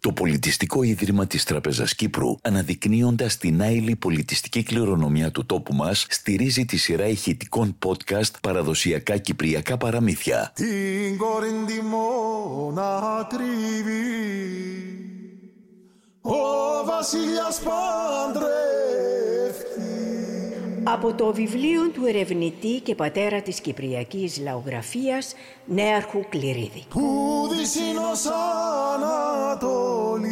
Το Πολιτιστικό Ίδρυμα της Τραπεζας Κύπρου, αναδεικνύοντας την άειλη πολιτιστική κληρονομιά του τόπου μας, στηρίζει τη σειρά ηχητικών podcast παραδοσιακά κυπριακά παραμύθια. Την κόρη μόνα τρίβει ο βασιλιάς παντρεύει Από το βιβλίο του ερευνητή και πατέρα της Κυπριακής Λαογραφίας Νέαρχου Κληρίδη. που δυσύνος Ανατολή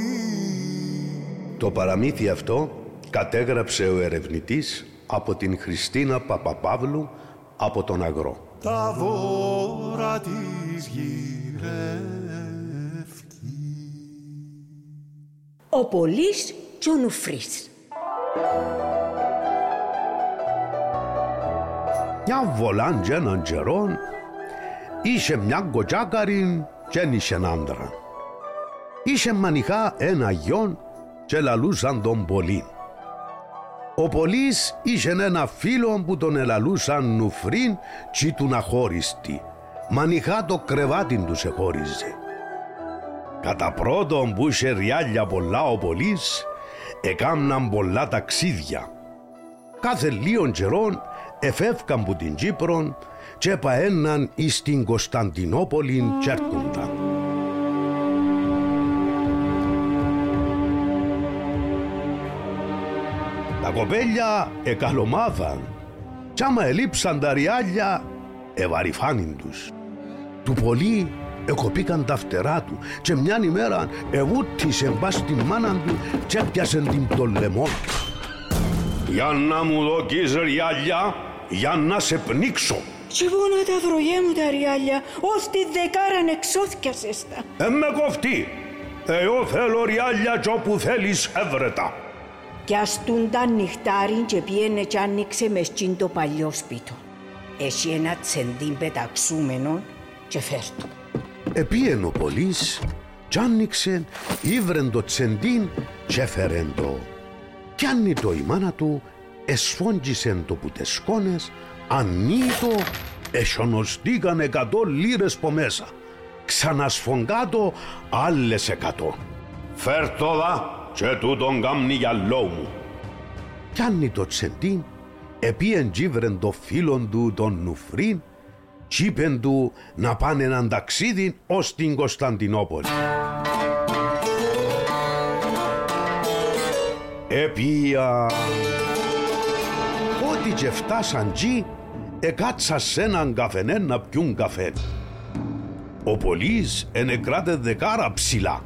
Το παραμύθι αυτό κατέγραψε ο ερευνητής από την Χριστίνα Παπαπαύλου από τον Αγρό. τα βόρα της γυρεύκει Ο Πολύς και ο Νουφρής. Μια βολάν και έναν καιρό είχε μια κοτσάκαρη και εν είχε άντρα. Είχε μανιχά ένα γιον και λαλούσαν τον Πολύν. Ο Πολύς είχε ένα φίλο που τον ελαλούσαν νουφρίν και του αχώριστη. Μανιχά το κρεβάτι τους σε χώριζε. Κατά πρώτον που είχε ριάλια πολλά ο Πολύς, εκάμναν πολλά ταξίδια. Κάθε λίγων καιρών εφεύκαν που την Κύπρον και παέναν εις την Κωνσταντινόπολη και έρχονταν. Τα κοπέλια εκαλομάθαν κι άμα ελείψαν τα ριάλια ευαρυφάνιν τους. Του πολύ εκοπήκαν τα φτερά του και μιαν ημέρα εβούτησε μπας στην μάνα του και έπιασε την το λαιμό του. Για να μου δοκείς ριάλια, για να σε πνίξω. Και εγώ να τα βρογέ μου τα ριάλια, ως τη δεκάραν εξώθηκιασες τα. Ε με κοφτεί. Εγώ θέλω ριάλια κι όπου θέλεις έβρετα. Κι ας τούν τα νυχτάριν και πιένε κι άνοιξε μες τσιν το παλιό σπίτο. Έχει ένα τσεντίν πεταξούμενο και φέρτο. Επίεν ο Πολύς κι άνοιξε, ήβρεν το τσεντίν και έφερεν το. Κι άννη το η μάνα του, εσφόγγισεν το που τες σκόνες, ανήτο, εσιονοστήκαν εκατό λίρες πο μέσα. Ξανασφογγάτο άλλες εκατό. Φέρ το δα και τούτον κάμνη για μου. Κι άννη το τσεντίν, επίεν τζίβρεν το φίλον του τον Νουφρίν, κι είπεν του να πάνε έναν ταξίδι ως την Κωνσταντινόπολη. Επία. Ό,τι και φτάσαν τζι, εκάτσα σ' έναν καφενέ να πιούν καφέ. Ο Πολύς ενεκράτε δεκάρα ψηλά.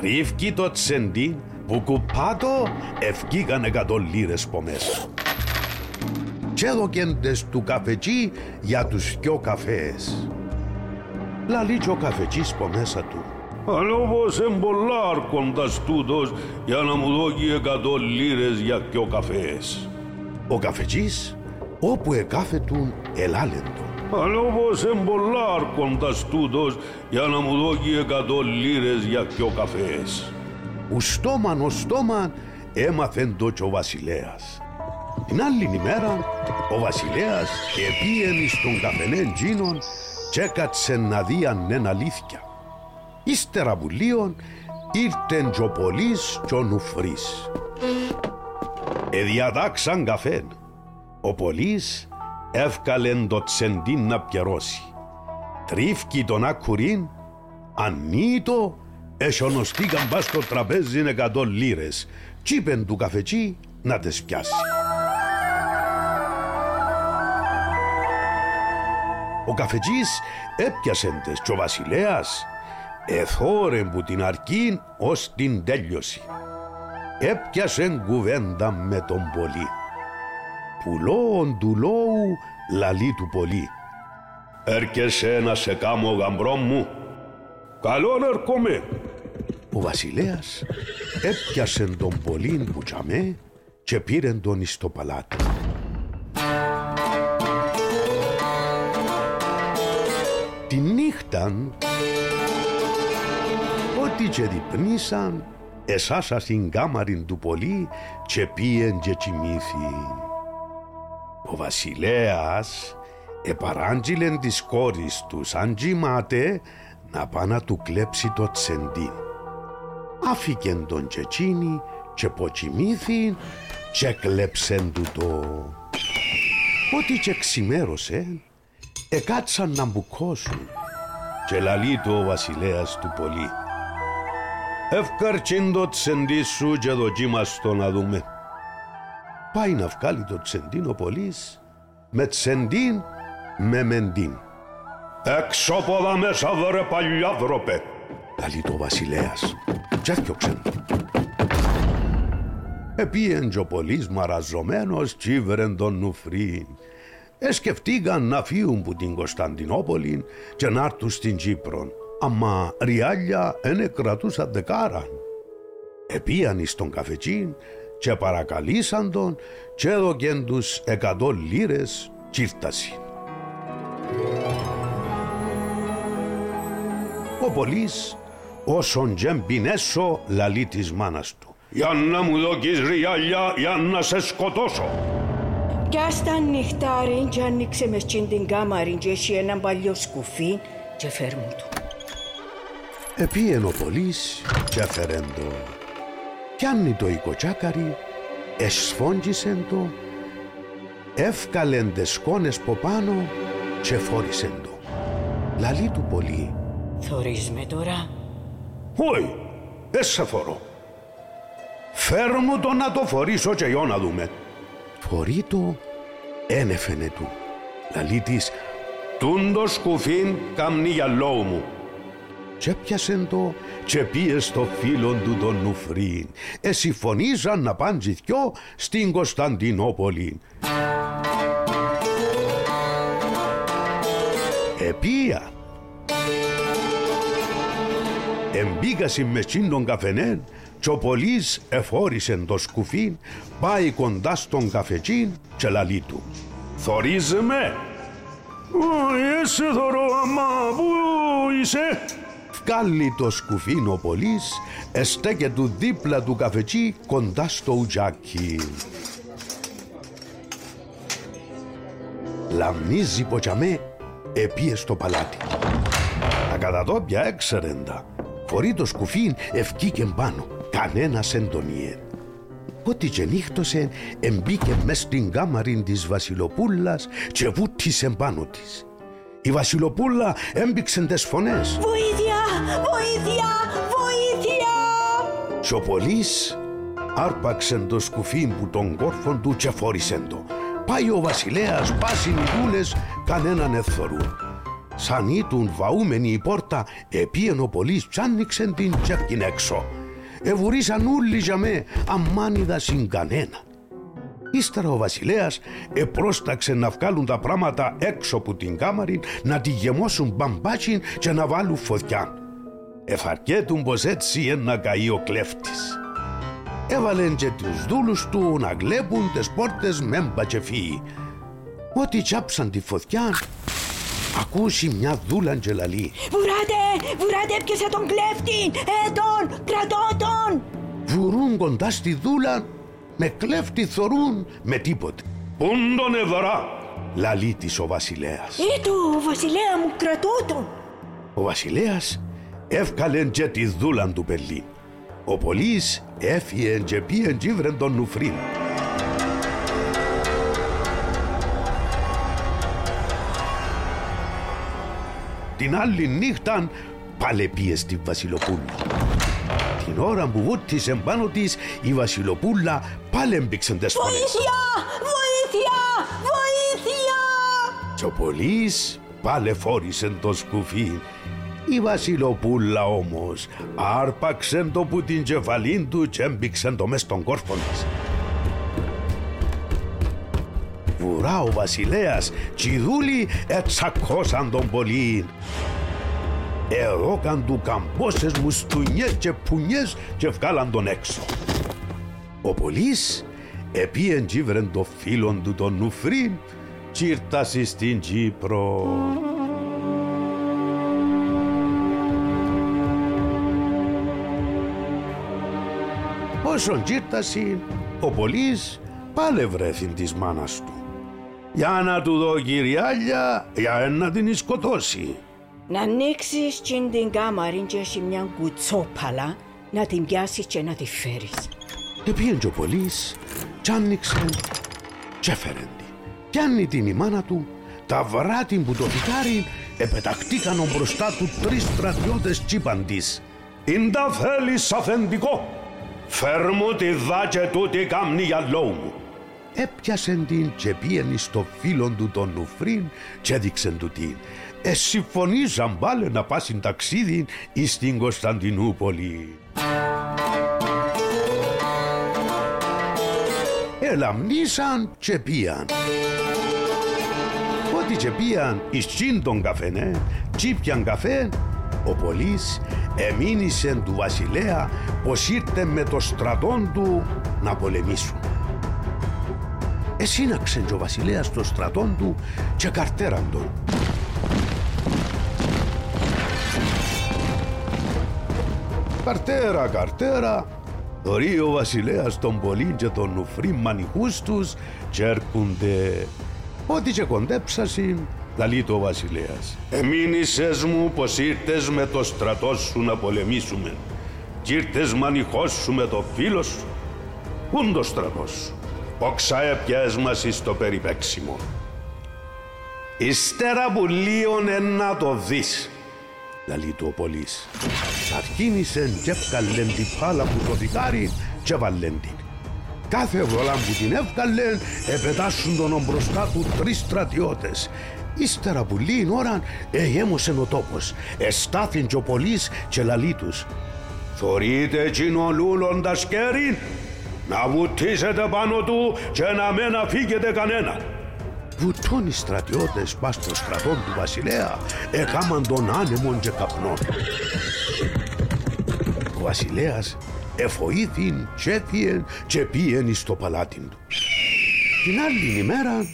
Ρίφκει το τσεντί που κουπάτο ευκήκαν εκατό λίρες πο μέσα. Και έδωκεντες του καφετζή για τους δυο καφές. Λαλεί και ο καφετζής πο μέσα του. Αλλά όπως είναι πολλά άρχοντας τούτος για να μου δώσει εκατό λίρες για δυο καφές. Ο καφετζής όπου εκάφετουν ελάλεντο. Αλλά όπως είναι πολλά άρχοντας τούτος για να μου δώσει εκατό λίρες για δυο καφές. Ου στόμαν ο στόμαν έμαθεν το κι ο βασιλέας. Την άλλη ημέρα ο βασιλέας επίεν στον καφενέν τζίνον και έκατσε να δει αν είναι αλήθεια. Ύστερα που λίον ήρθεν κι ο Πολύς κι ο Νουφρής. Εδιατάξαν καφέν. Ο Πολύς εύκαλεν το τσεντίν να πιερώσει. Τρίφκει τον άκουρίν, ανήτο, εσιονοστήκαν πας στο τραπέζι εκατό λίρες. Τσίπεν του καφετσί να τες πιάσει. Ο καφετζής έπιασεν τες και ο βασιλέας εθώρεν που την αρκήν ως την τέλειωση. Έπιασεν κουβέντα με τον πολύ. Πουλόον του λόγου λαλή του πολύ. Έρχεσαι να σε κάμω γαμπρό μου. Καλόν έρχομαι. Ο βασιλέας έπιασεν τον πολύν που τσαμέ και πήρεν τον εις το παλάτι. Τη νύχταν ό,τι και διπνήσαν εσάσα στην κάμαριν του πολύ και πήγεν και κοιμήθη. Ο βασιλέας επαράντζιλεν της κόρης τους σαν κοιμάται να πά να του κλέψει το τσεντίν. άφηκεν τον τσετσίνη και ποτσιμήθη και κλέψεν του το. Ότι και ξημέρωσε, εκάτσαν να μπουκώσουν και λαλεί του ο βασιλέας του πολύ. Ευκαρτσίν το τσεντί σου και δοκίμαστο να δούμε. Πάει να βγάλει το τσεντίν ο πολύς με τσεντίν με μεντίν. Έξω από εδώ μέσα βρε παλιάδροπε. Λαλεί το βασιλέας και έφτιωξεν. Επίεν και ο πολύς μαραζωμένος τσίβρεν τον νουφρίν. Εσκεφτήκαν να φύγουν που την Κωνσταντινόπολη και να έρθουν στην Κύπρο. Αμα ριάλια ένε κρατούσαν δεκάραν. Επίαν εις τον καφετσίν και παρακαλήσαν τον και έδωκεν τους εκατό λίρες τσίρταση. Ο πολύς όσον τζέμπιν έσω λαλεί της μάνας του. Για να μου δώκεις ριάλια για να σε σκοτώσω. Κι ας τα νυχτάριν και άνοιξε μες τσιν την κάμαριν και έχει έναν παλιό σκουφί και φέρμου του. Επίεν ο πολύς και έφερεν το. Πιάνει το οικοτσάκαρι, εσφόγγισεν το, εύκαλεν τες σκόνες από πάνω και φόρισεν το. Λαλεί του πολύ, Θωρείς με τώρα; Όχι, δεν σε φορώ. φέρ μου το να το φορήσω και εγώ να δούμε. Φορεί το, ένεφαινε του. Λαλεί της, Τούν το σκουφίν καμνή για λόγου μου. Και πιάσεν το και πήγε στο φίλον του τον Νουφρίν. Εσυφωνίζαν να πάνε δυο στην Κωνσταντινόπολη. Επία. Εμπίκασι με τσιν τον καφενέν και ο πολύς εφόρησεν το σκουφίν, πάει κοντά στον καφετσίν και λαλεί του. Θωρίζε με. Όχι, εσύ θωρώ, αμά, πού είσαι. Βγάλει το σκουφίν ο πολύς, εστέκε του δίπλα του καφετσί κοντά στο ουτζάκι. Λαμνίζει ποτσαμέ, επίες στο παλάτι. Τα κατατόπια έξερεν τα. Φορεί το σκουφίν ευκήκεν πάνω, κανένας εν τον ιέν. Ότι και νύχτωσε, εμπήκε μες στην κάμαριν της Βασιλοπούλας και βούτησε πάνω της. Η Βασιλοπούλα έμπηξε τις φωνές. Βοήθεια! Βοήθεια! Βοήθεια! Και ο πολύς άρπαξεν το σκουφίν που τον κόρφον του και φόρησεν το. Πάει ο βασιλέας, πάσιν οι δούλες, κανέναν εθθορούν. Σαν ήτουν βαούμενη η πόρτα, επίεν ο πολύς τσάνιξεν την τσέπκιν έξω. Εβουρίσαν όλοι για με, αμάν είδα συν κανένα. Ύστερα ο βασιλέας επρόσταξε να βγάλουν τα πράγματα έξω από την κάμαρη, να τη γεμώσουν μπαμπάτσιν και να βάλουν φωτιά. Εφαρκέτουν πως έτσι ένα καεί ο κλέφτης. Έβαλεν και τους δούλους του να γλέπουν τις πόρτες μέμπα και φύγει. Ό,τι τσάψαν τη φωτιά, ακούσει μια δούλα και λαλεί. Βουράτε! Βουράτε έπιασα τον κλέφτη! Ε, τον! Κρατώ τον! Βουρούν κοντά στη δούλα, με κλέφτη θωρούν με τίποτε. Πούν τον ευρά. Λαλεί της ο βασιλέας. Ήτο, βασιλέα μου, κρατώ τον! Ο βασιλέας εύκαλεν και τη δούλαν του πελί. Ο πολύς έφυγεν και πήγεν και ήβρεν τον νουφρίν. Την άλλη νύχτα πάλε πήγε στη Βασιλοπούλα. Την ώρα που βούτησε πάνω της η Βασιλοπούλα πάλε έμπηξαν τις φωνές. Βοήθεια! Βοήθεια! Βοήθεια! Και ο πολύς πάλε φόρησε το σκουφί. Η Βασιλοπούλα όμως άρπαξε το που την κεφαλήν του και έμπηξε το μες στον κόρφο της. Βουρά ο βασιλέας κι οι δούλοι ετσακώσαν τον πολύν. Ερώκαν του καμπόσες μουστουνιές και πουνιές και βγάλαν τον έξω. Ο πολύς επίεν τζίβρεν το φίλον του τον νουφρίν κι ήρτασε στην Κύπρο. Όσον τζίρτασε, ο πολύς πάλε βρέθην της μάνας του. Για να του δω κυριάλια, για να την σκοτώσει. Να ανοίξεις τσιν την κάμαρη και έχει μια κουτσόπαλα να την πιάσεις και να τη φέρεις. Επίεν και ο πολύς, κι άνοιξε, κι έφερε τη. Πιάνει την η μάνα του, τα βράτη που το φυτάρι, επετακτήκαν μπροστά του τρεις στρατιώτες τσίπαν της. «Ειν τα θέλεις αφεντικό, φέρ μου τη δάκε τούτη κάμνη για λόγου μου». Έπιασεν την και πήγαινε στο φίλον του τον Νουφρίν και έδειξεν του την. Ε, συμφωνήσαν πάλι να πάσουν ταξίδι εις στην Κωνσταντινούπολη. Ελαμνήσαν και πήγαν. Ό,τι και πήγαν εις τσιν τον καφενέ, τσίπιαν καφέ, ο Πολύς εμήνυσε του βασιλέα πως ήρθε με το στρατόν του να πολεμήσουν. Εσύναξε και ο βασιλέας το στρατόν του και καρτέραν τον. Καρτέρα, καρτέρα, δωρεί ο βασιλέας τον Πολύν και τον Νουφρί μανικούς τους και έρχονται. Ό,τι και κοντέψασιν, λαλεί το ο βασιλέας. Εμήνυσες μου πως ήρθες με το στρατό σου να πολεμήσουμε κι ήρθες μανιχός σου με το φίλο σου. Πούν το στρατός σου. Όξα έπιες μας εις το περιπέξιμο. Ύστερα που λίον να το δεις. λαλεί του ο Πολύς. Αρχίνησεν και εύκαλεν την πάλα που το δικάρι και βάλεν την. Κάθε βολά που την εύκαλεν επετάσσουν τον μπροστά του τρεις στρατιώτες. Ύστερα που λίγη ώρα εγέμωσε ο τόπος. Εστάθην και ο Πολύς και λαλεί τους. Θωρείτε εκείνο λούλον τα σκέρι, να βουτήσετε πάνω του και να μην αφήγετε κανένα. Βουτούν οι στρατιώτες πας στο στρατόν του βασιλέα έκαμαν τον άνεμον και καπνών. Ο βασιλέας εφοήθην και έφυγεν και πήγεν εις το παλάτιν του. Την άλλη ημέρα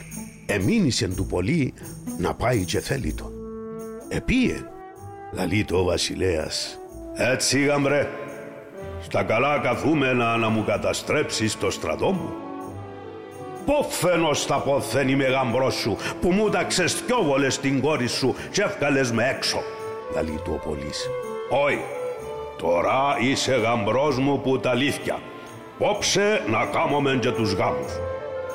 εμήνυσεν του πολύ να πάει και θέλει το. Επίεν, λαλεί το ο βασιλέας. Έτσι γαμπρέ, στα καλά καθούμενα να μου καταστρέψεις το στρατό μου. Πόφαινος θα πόθεν είμαι γαμπρός σου που μου ταξες δυο βολές την κόρη σου και εύκαλες με έξω. Λαλεί του ο πολύς. Όχι, τώρα είσαι γαμπρός μου που τα αλήθεια. Πόψε να κάμωμεν και τους γάμους.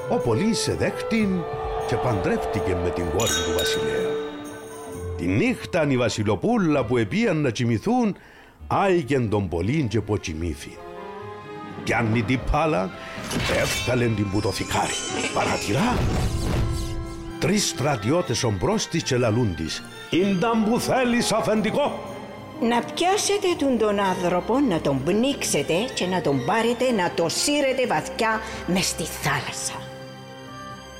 Ο πολύς σε δέχτην και παντρεύτηκε με την κόρη του βασιλέα. Τη νύχτα η βασιλοπούλα που επίαν να κοιμηθούν άικεν τον πολύν και ποτσιμήθη. Πιάνει την πάλα, εύκαλεν την που το θικάρι. Παρατηρά, τρεις στρατιώτες ομπρός της και λαλούν της. Ήνταν που θέλεις αφεντικό. Να πιάσετε τον τον άνθρωπο, να τον πνίξετε και να τον πάρετε να το σύρετε βαθιά μες στη θάλασσα.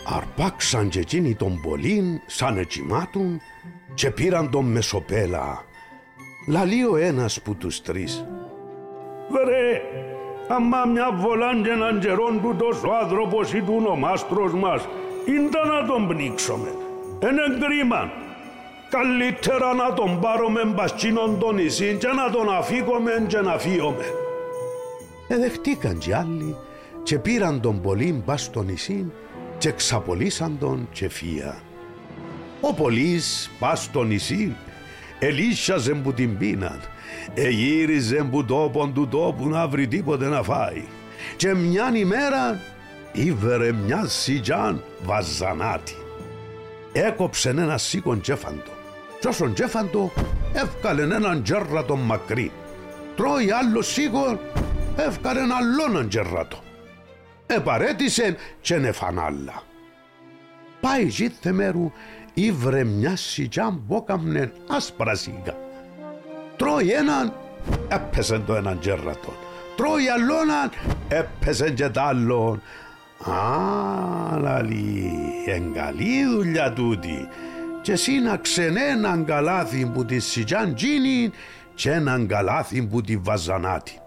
Αρπάξαν και εκείνοι τον πολύν σαν ετσιμάτουν και πήραν τον μεσοπέλα. Λαλεί ο ένας που τους τρεις. Βρε, άμα μια βολάν και έναν καιρόν του τόσο άνθρωπος ήταν ο μάστρος μας, ήντα να τον πνίξουμε. Είναι κρίμα. Καλύτερα να τον πάρουμε μπαστσίνον το νησί και να τον αφήκουμε και να φύγουμε. Εδεχτήκαν κι άλλοι και πήραν τον πολύν πας στο νησί και ξαπολύσαν τον και φύα. Ο πολύς πας στο νησί ελίσσαζε που την πίναν, εγύριζε που τόπον του τόπου να βρει τίποτε να φάει. Και μιαν ημέρα ήβερε μια σιτζάν βαζανάτη. Έκοψε ένα σίκον τζέφαντο. Κι όσον τζέφαντο εύκαλε έναν τζέρρατο μακρύ. Τρώει άλλο σίκον, εύκαλε ένα άλλον τζέρρατο. Επαρέτησε και νεφανάλα. Πάει ζήθε μέρου ήβρε μια σιτζάν μπόκαμνε άσπρα σίγα. Τρώει έναν, έπεσε το έναν τζέρρατο. Τρώει άλλον, έπεσε και τ' άλλον. Α, λαλή, εγκαλή δουλειά τούτη. Και σύναξε έναν καλάθι που τη σιτζάν τζίνι και έναν καλάθι που τη βαζανάτη.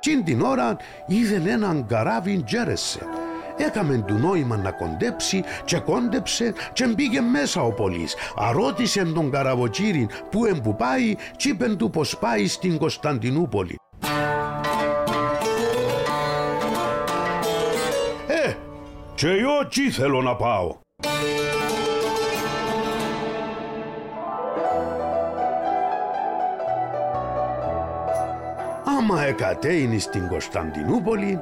Την την ώρα είδε έναν καράβι τζέρεσε. Έκαμε του νόημα να κοντέψει και κόντεψε και μπήκε μέσα ο πολύς. Αρώτησε τον καραβοτσίριν που εμπού πάει και είπεν του πως πάει στην Κωνσταντινούπολη. Ε, και εγώ τι θέλω να πάω. Άμα εκατέινε στην Κωνσταντινούπολη,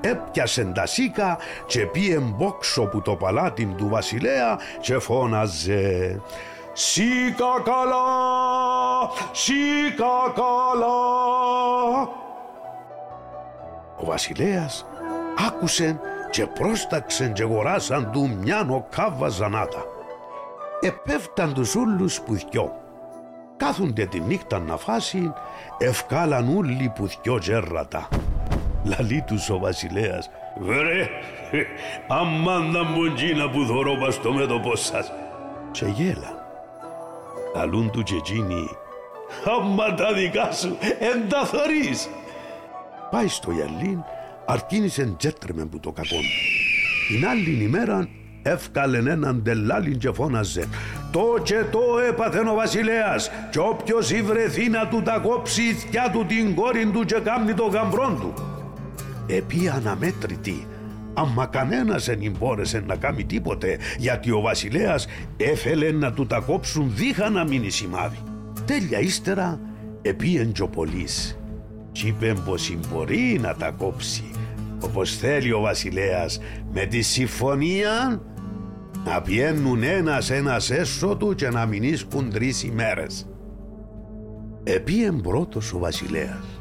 έπιασε τα σίκα και πήγε μπόξο που το παλάτι του βασιλέα και φώναζε «Σίκα καλά, σίκα καλά». Ο βασιλέας άκουσε και πρόσταξε και γοράσαν του μια νοκάβα ζανάτα. Επέφταν τους ούλους που θκιό. Κάθονται τη νύχτα να φάσει, ευκάλαν ούλοι που θκιό τζέρατα. Λαλεί τους ο βασιλέας, «Βρε, αμάν τα μποντζίνα που θωρώ πας στο μέτωπό σας». Και γέλα. Λαλούν του και εκείνοι, «Αμάν τα δικά σου, εν τα θωρείς». Πάει στο γυαλίν, αρκίνησε τζέτρεμε που το κακόν. Την άλλη ημέρα εύκαλεν έναν τελάλιν και φώναζε «Το και το έπαθεν ο βασιλέας και όποιος υβρεθεί να του τα κόψει η θιά του την κόρη του και κάμνει το γαμπρόν του». Επί αναμέτρητη, άμα κανένας δεν μπόρεσε να κάνει τίποτε γιατί ο βασιλέας έφελε να του τα κόψουν δίχα να μείνει σημάδι. Τέλεια ύστερα επίεν και ο πολύς κι είπε πως μπορεί να τα κόψει όπως θέλει ο βασιλέας με τη συμφωνία να πιένουν ένας ένας έσω του και να μην ίσκουν τρεις ημέρες. Επίεν πρώτος ο βασιλέας.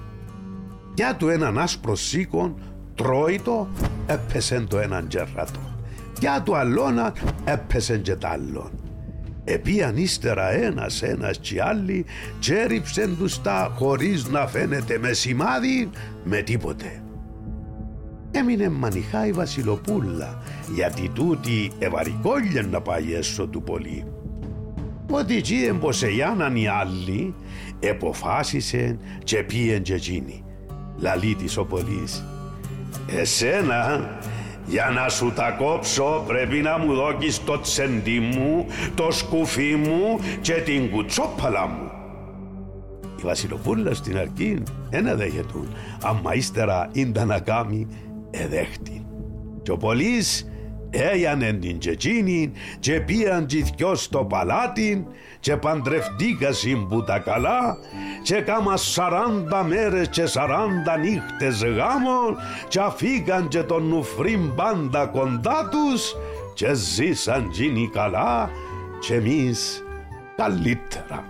Για του έναν άσπρο σίκον τρώει το, έπεσε το έναν τζερατό. Για του αλλόνα έπεσε και τ' άλλον. Επίαν ύστερα ένας ένας κι άλλοι τσέριψεν τους τα χωρίς να φαίνεται με σημάδι με τίποτε. Έμεινε μανιχά η Βασιλοπούλα γιατί τούτη ευαρικόλια να πάει έσω του πολύ. Ότι εκεί εμποσεγιάναν οι άλλοι εποφάσισε και πήγεν και εκείνη. Λαλή της ο πολύς. Εσένα για να σου τα κόψω πρέπει να μου δώκεις το τσέντι μου, το σκουφί μου και την κουτσόπαλα μου. Η Βασιλοπούλα στην αρχή ένα δέχετουν, άμα ύστερα ήταν να κάνει εδέχτη. Και ο πολύς Έγιναν την τσετσίνη και πήγαν και δυο στο παλάτι και παντρευτήκασαν που τα καλά και κάμα σαράντα μέρες και σαράντα νύχτες γάμων και αφήκαν και τον νουφρίν πάντα κοντά τους και ζήσαν τζίνοι καλά και εμείς καλύτερα.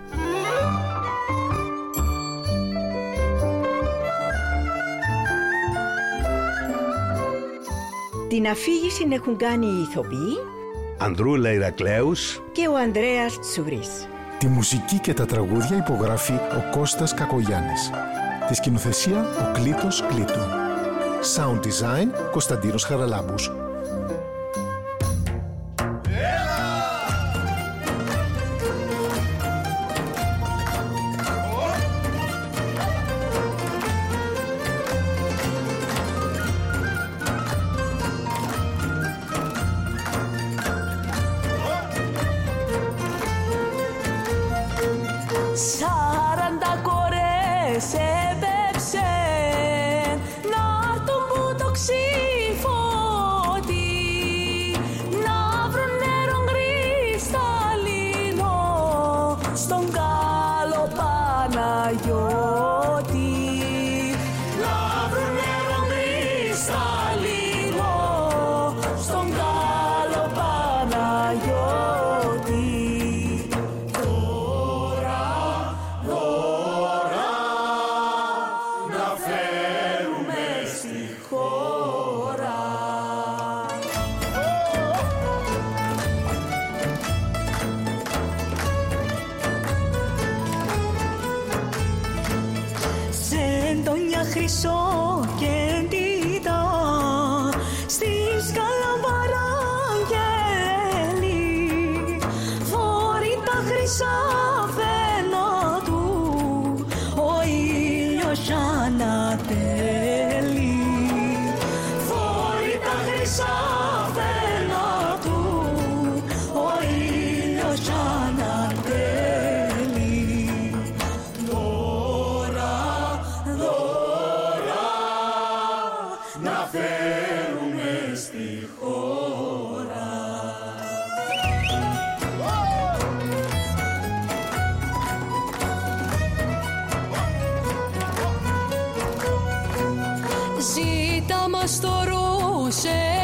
Την αφήγηση έχουν κάνει οι ηθοποιοί Ανδρούλα Ηρακλέους και ο Ανδρέας Τσουρής. Τη μουσική και τα τραγούδια υπογράφει ο Κώστας Κακογιάννης. Τη σκηνοθεσία ο Κλήτος Κλήτου. Sound design Κωνσταντίνος Χαραλάμπους. Σαράντα so να φέρουμε στη χώρα. Ζήτα μας το ρούσες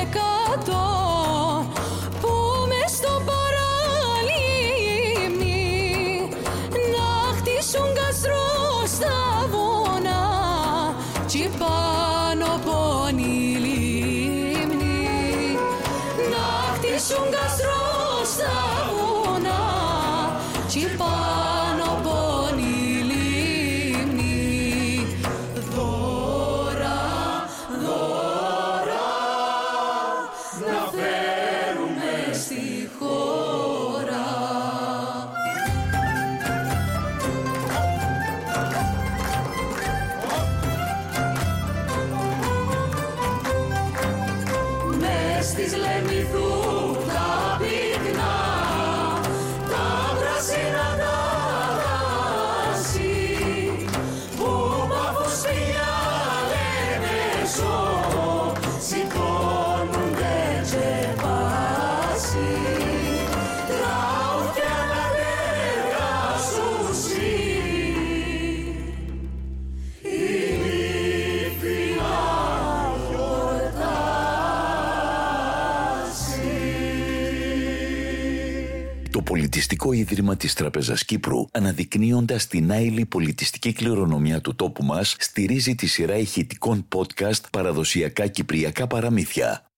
πολιτιστικό ίδρυμα της Τραπεζας Κύπρου, αναδεικνύοντας την άειλη πολιτιστική κληρονομιά του τόπου μας, στηρίζει τη σειρά ηχητικών podcast «Παραδοσιακά Κυπριακά Παραμύθια».